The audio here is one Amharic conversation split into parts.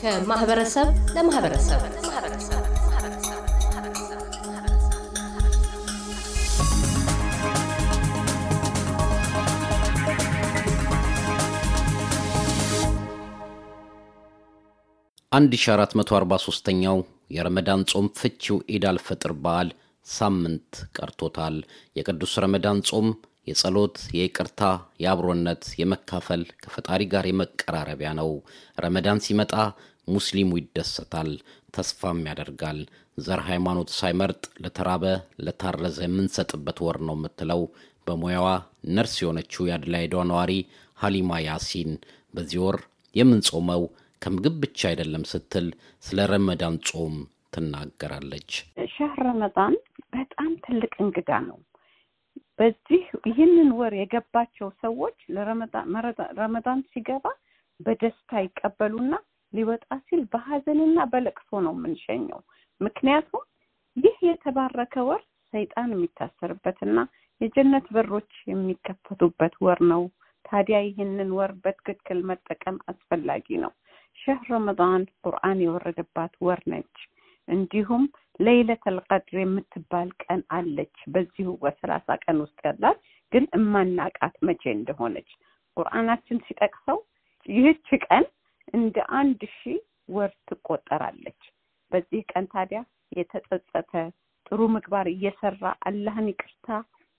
ከማህበረሰብ ለማህበረሰብ አንድ ሺ አራት መቶ አርባ ሶስተኛው የረመዳን ጾም ፍቺው ኢድ አልፈጥር በዓል ሳምንት ቀርቶታል። የቅዱስ ረመዳን ጾም የጸሎት፣ የይቅርታ፣ የአብሮነት፣ የመካፈል ከፈጣሪ ጋር የመቀራረቢያ ነው። ረመዳን ሲመጣ ሙስሊሙ ይደሰታል፣ ተስፋም ያደርጋል። ዘር ሃይማኖት ሳይመርጥ ለተራበ ለታረዘ የምንሰጥበት ወር ነው የምትለው በሙያዋ ነርስ የሆነችው የአድላይዷ ነዋሪ ሀሊማ ያሲን በዚህ ወር የምንጾመው ከምግብ ብቻ አይደለም ስትል ስለ ረመዳን ጾም ትናገራለች። ሻህር ረመዳን በጣም ትልቅ እንግዳ ነው። በዚህ ይህንን ወር የገባቸው ሰዎች ረመዳን ሲገባ በደስታ ይቀበሉና ሊወጣ ሲል በሀዘንና በለቅሶ ነው የምንሸኘው። ምክንያቱም ይህ የተባረከ ወር ሰይጣን የሚታሰርበትና የጀነት በሮች የሚከፈቱበት ወር ነው። ታዲያ ይህንን ወር በትክክል መጠቀም አስፈላጊ ነው። ሸህ ረመዳን ቁርአን የወረደባት ወር ነች። እንዲሁም ለይለተል ቀድር የምትባል ቀን አለች። በዚሁ በሰላሳ ቀን ውስጥ ያላት ግን እማናቃት መቼ እንደሆነች ቁርአናችን ሲጠቅሰው ይህች ቀን እንደ አንድ ሺህ ወር ትቆጠራለች። በዚህ ቀን ታዲያ የተጸጸተ ጥሩ ምግባር እየሰራ አላህን ይቅርታ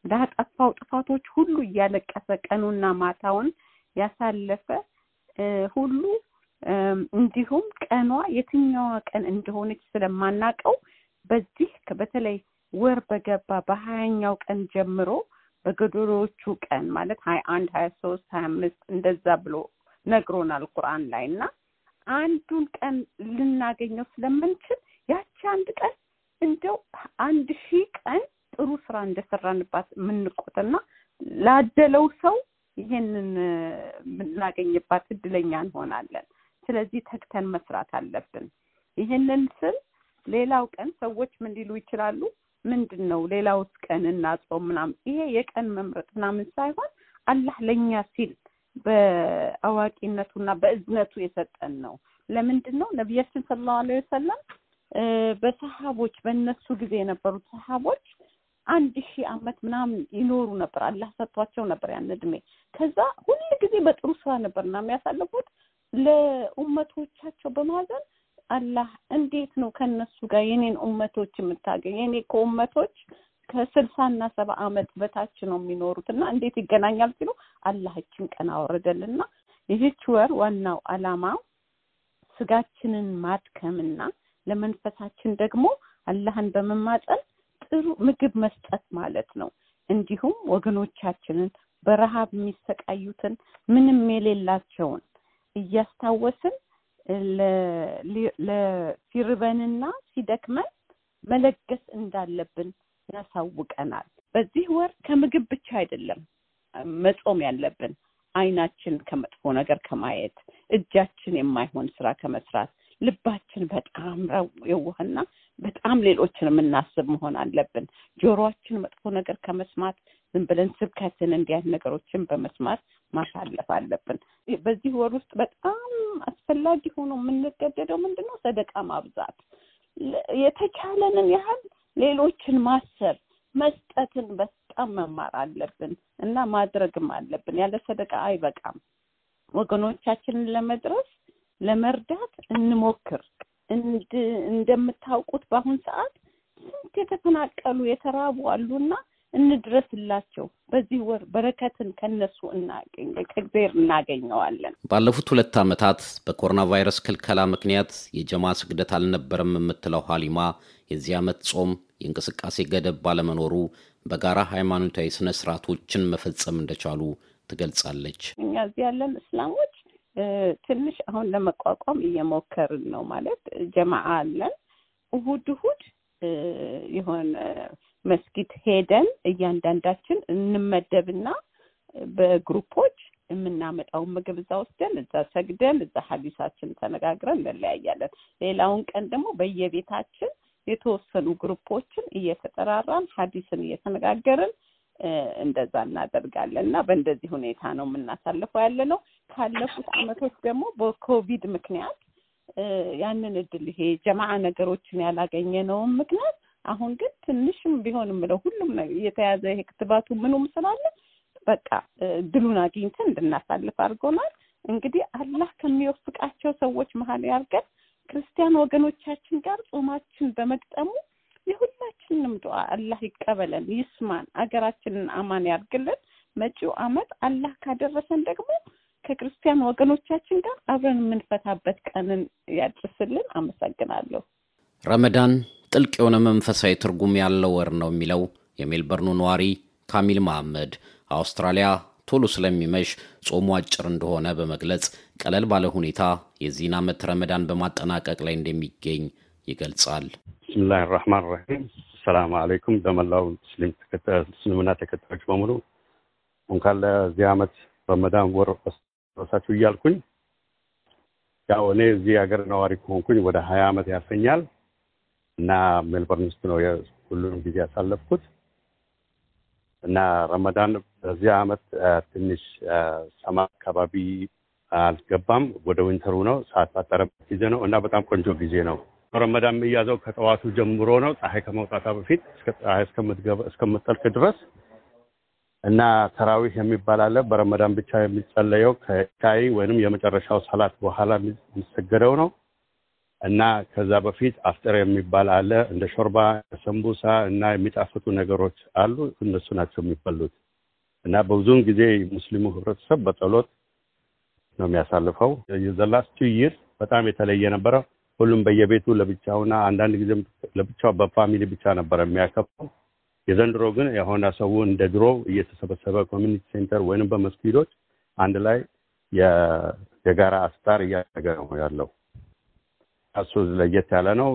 ላጠፋው ጥፋቶች ሁሉ እያለቀሰ ቀኑና ማታውን ያሳለፈ ሁሉ እንዲሁም ቀኗ የትኛዋ ቀን እንደሆነች ስለማናቀው በዚህ በተለይ ወር በገባ በሀያኛው ቀን ጀምሮ በገዶሮዎቹ ቀን ማለት ሀያ አንድ ሀያ ሶስት ሀያ አምስት እንደዛ ብሎ ነግሮናል ቁርአን ላይ እና አንዱን ቀን ልናገኘው ስለምንችል ያቺ አንድ ቀን እንደው አንድ ሺህ ቀን ጥሩ ስራ እንደሰራንባት የምንቆጥና ላደለው ሰው ይሄንን የምናገኝባት እድለኛ እንሆናለን። ስለዚህ ተግተን መስራት አለብን። ይህንን ስል ሌላው ቀን ሰዎች ምን ሊሉ ይችላሉ? ምንድን ነው ሌላውስ ቀን እናጾም ምናምን። ይሄ የቀን መምረጥ ምናምን ሳይሆን አላህ ለእኛ ሲል በአዋቂነቱና በእዝነቱ የሰጠን ነው። ለምንድን ነው ነቢያችን ሰለላሁ ዐለይሂ ወሰለም በሰሃቦች በእነሱ ጊዜ የነበሩት ሰሃቦች አንድ ሺህ አመት ምናምን ይኖሩ ነበር። አላህ ሰጥቷቸው ነበር ያን እድሜ። ከዛ ሁል ጊዜ በጥሩ ስራ ነበርና የሚያሳልፉት ለኡመቶቻቸው በማዘን አላህ እንዴት ነው ከነሱ ጋር የኔን ኡመቶች የምታገኝ? የኔ ከኡመቶች ከስልሳና ሰባ አመት በታች ነው የሚኖሩት እና እንዴት ይገናኛል ሲሉ አላህ ይችን ቀን አወረደልና ይህች ወር ዋናው አላማው ስጋችንን ማድከምና ለመንፈሳችን ደግሞ አላህን በመማጸን ጥሩ ምግብ መስጠት ማለት ነው። እንዲሁም ወገኖቻችንን በረሃብ የሚሰቃዩትን ምንም የሌላቸውን እያስታወስን ሲርበንና ሲደክመን መለገስ እንዳለብን ያሳውቀናል። በዚህ ወር ከምግብ ብቻ አይደለም መጾም ያለብን፣ አይናችን ከመጥፎ ነገር ከማየት፣ እጃችን የማይሆን ስራ ከመስራት፣ ልባችን በጣም የዋህና በጣም ሌሎችን የምናስብ መሆን አለብን። ጆሮአችን መጥፎ ነገር ከመስማት ዝም ብለን ስብከትን እንዲህ ነገሮችን በመስማት ማሳለፍ አለብን። በዚህ ወር ውስጥ በጣም አስፈላጊ ሆኖ የምንገደደው ምንድን ነው? ሰደቃ ማብዛት፣ የተቻለንን ያህል ሌሎችን ማሰብ፣ መስጠትን በጣም መማር አለብን እና ማድረግም አለብን። ያለ ሰደቃ አይበቃም። ወገኖቻችንን ለመድረስ ለመርዳት እንሞክር። እንደምታውቁት በአሁን ሰዓት ስንት የተፈናቀሉ የተራቡ አሉና እንድረስላቸው። በዚህ ወር በረከትን ከነሱ እናገኝ ከእግዚአብሔር እናገኘዋለን። ባለፉት ሁለት ዓመታት በኮሮና ቫይረስ ክልከላ ምክንያት የጀማ ስግደት አልነበረም የምትለው ሀሊማ የዚህ ዓመት ጾም የእንቅስቃሴ ገደብ ባለመኖሩ በጋራ ሃይማኖታዊ ስነ ስርዓቶችን መፈጸም እንደቻሉ ትገልጻለች። እኛ እዚህ ያለን እስላሞች ትንሽ አሁን ለመቋቋም እየሞከርን ነው። ማለት ጀማዓ አለን። እሁድ እሁድ የሆነ መስጊድ ሄደን እያንዳንዳችን እንመደብና በግሩፖች የምናመጣውን ምግብ እዛ ወስደን እዛ ሰግደን እዛ ሀዲሳችን ተነጋግረን እንለያያለን። ሌላውን ቀን ደግሞ በየቤታችን የተወሰኑ ግሩፖችን እየተጠራራን ሀዲስን እየተነጋገርን እንደዛ እናደርጋለን እና በእንደዚህ ሁኔታ ነው የምናሳልፈው ያለ ነው። ካለፉት አመቶች ደግሞ በኮቪድ ምክንያት ያንን እድል ይሄ ጀማዓ ነገሮችን ያላገኘነውም ምክንያት አሁን ግን ትንሽም ቢሆን ምለው ሁሉም የተያዘ ይሄ ክትባቱ ምኑም ስላለ በቃ እድሉን አግኝተን እንድናሳልፍ አድርጎናል። እንግዲህ አላህ ከሚወፍቃቸው ሰዎች መሀል ያርገን። ክርስቲያን ወገኖቻችን ጋር ጾማችን በመግጠሙ የሁላችንንም ዱዓ አላህ ይቀበለን፣ ይስማን፣ አገራችንን አማን ያርግልን። መጪው አመት አላህ ካደረሰን ደግሞ ከክርስቲያን ወገኖቻችን ጋር አብረን የምንፈታበት ቀንን ያድርስልን። አመሰግናለሁ። ረመዳን ጥልቅ የሆነ መንፈሳዊ ትርጉም ያለው ወር ነው የሚለው የሜልበርኑ ነዋሪ ካሚል መሐመድ አውስትራሊያ ቶሎ ስለሚመሽ ጾሙ አጭር እንደሆነ በመግለጽ ቀለል ባለ ሁኔታ የዚህን ዓመት ረመዳን በማጠናቀቅ ላይ እንደሚገኝ ይገልጻል። ብስምላህ ራህማን ራሂም ሰላም አለይኩም ለመላው እስልምና ተከታዮች በሙሉ እንኳን ለዚህ ዓመት ረመዳን ወር ደረሳችሁ እያልኩኝ ያው እኔ እዚህ ሀገር ነዋሪ ከሆንኩኝ ወደ ሀያ ዓመት ያሰኛል እና ሜልበርን ውስጥ ነው ሁሉንም ጊዜ ያሳለፍኩት እና ረመዳን በዚህ ዓመት ትንሽ summer አካባቢ አልገባም። ወደ winter ኡ ነው ሰዓት ባጠረበት ጊዜ ነው እና በጣም ቆንጆ ጊዜ ነው። ረመዳን የሚያዘው ከጠዋቱ ጀምሮ ነው ፀሐይ ከመውጣቷ በፊት ፀሐይ እስከምትጠልቅ ድረስ እና ተራዊህ የሚባል አለ። በረመዳን ብቻ የሚጸለየው ከኢሻ ወይንም የመጨረሻው ሰላት በኋላ የሚሰገደው ነው እና ከዛ በፊት አፍጥር የሚባል አለ። እንደ ሾርባ፣ ሰንቡሳ እና የሚጣፍጡ ነገሮች አሉ። እነሱ ናቸው የሚበሉት እና በብዙውን ጊዜ ሙስሊሙ ህብረተሰብ በጸሎት ነው የሚያሳልፈው። የ the last year በጣም የተለየ ነበረ። ሁሉም በየቤቱ ለብቻውና አንዳንድ ጊዜም ለብቻው በ family ብቻ ነበረ የሚያከብረው። የዘንድሮ ግን የሆነ ሰው እንደ ድሮ እየተሰበሰበ community center ወይንም በመስጊዶች አንድ ላይ የጋራ አፍጥር እያደረገ ነው ያለው። እሱ ለየት ያለ ነው።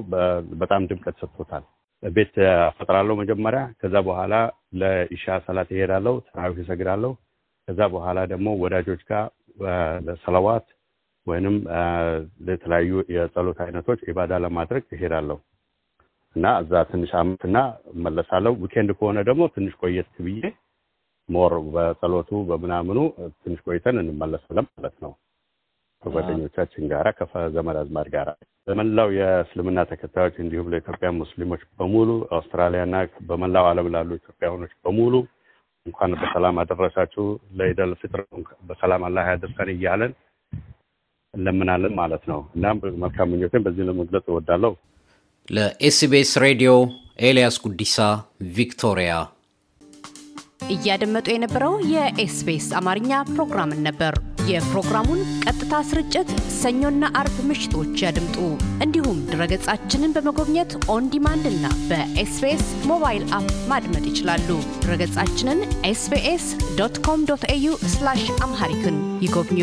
በጣም ድምቀት ሰጥቶታል። ቤት አፈጥራለሁ መጀመሪያ። ከዛ በኋላ ለኢሻ ሰላት ይሄዳለሁ፣ ተራዊህ እሰግዳለሁ። ከዛ በኋላ ደግሞ ወዳጆች ጋር ለሰለዋት ወይንም ለተለያዩ የጸሎት አይነቶች ኢባዳ ለማድረግ እሄዳለሁ እና እዛ ትንሽ አመሽና እመለሳለሁ። weekend ከሆነ ደግሞ ትንሽ ቆየት ብዬ more በጸሎቱ በምናምኑ ትንሽ ቆይተን እንመለሳለን ማለት ነው ከጓደኞቻችን ጋራ ከዘመድ አዝማድ ጋራ በመላው የእስልምና ተከታዮች እንዲሁም ለኢትዮጵያ ሙስሊሞች በሙሉ አውስትራሊያና በመላው ዓለም ላሉ ኢትዮጵያውያኖች በሙሉ እንኳን በሰላም አደረሳችሁ። ለኢደል ፍጥር በሰላም አላህ ያደርሰን እያለን እንለምናለን ማለት ነው። እናም መልካም ምኞቴን በዚህ ለመግለጽ እወዳለሁ። ለ SBS ሬዲዮ ኤልያስ ጉዲሳ ቪክቶሪያ። እያደመጡ የነበረው የ SBS አማርኛ ፕሮግራምን ነበር። የፕሮግራሙን ቀጥታ ስርጭት ሰኞና አርብ ምሽቶች ያድምጡ። እንዲሁም ድረገጻችንን በመጎብኘት on demand እና በ SBS mobile app ማድመጥ ይችላሉ። ድረገጻችንን SBS dot com dot au Amharic ን ይጎብኙ።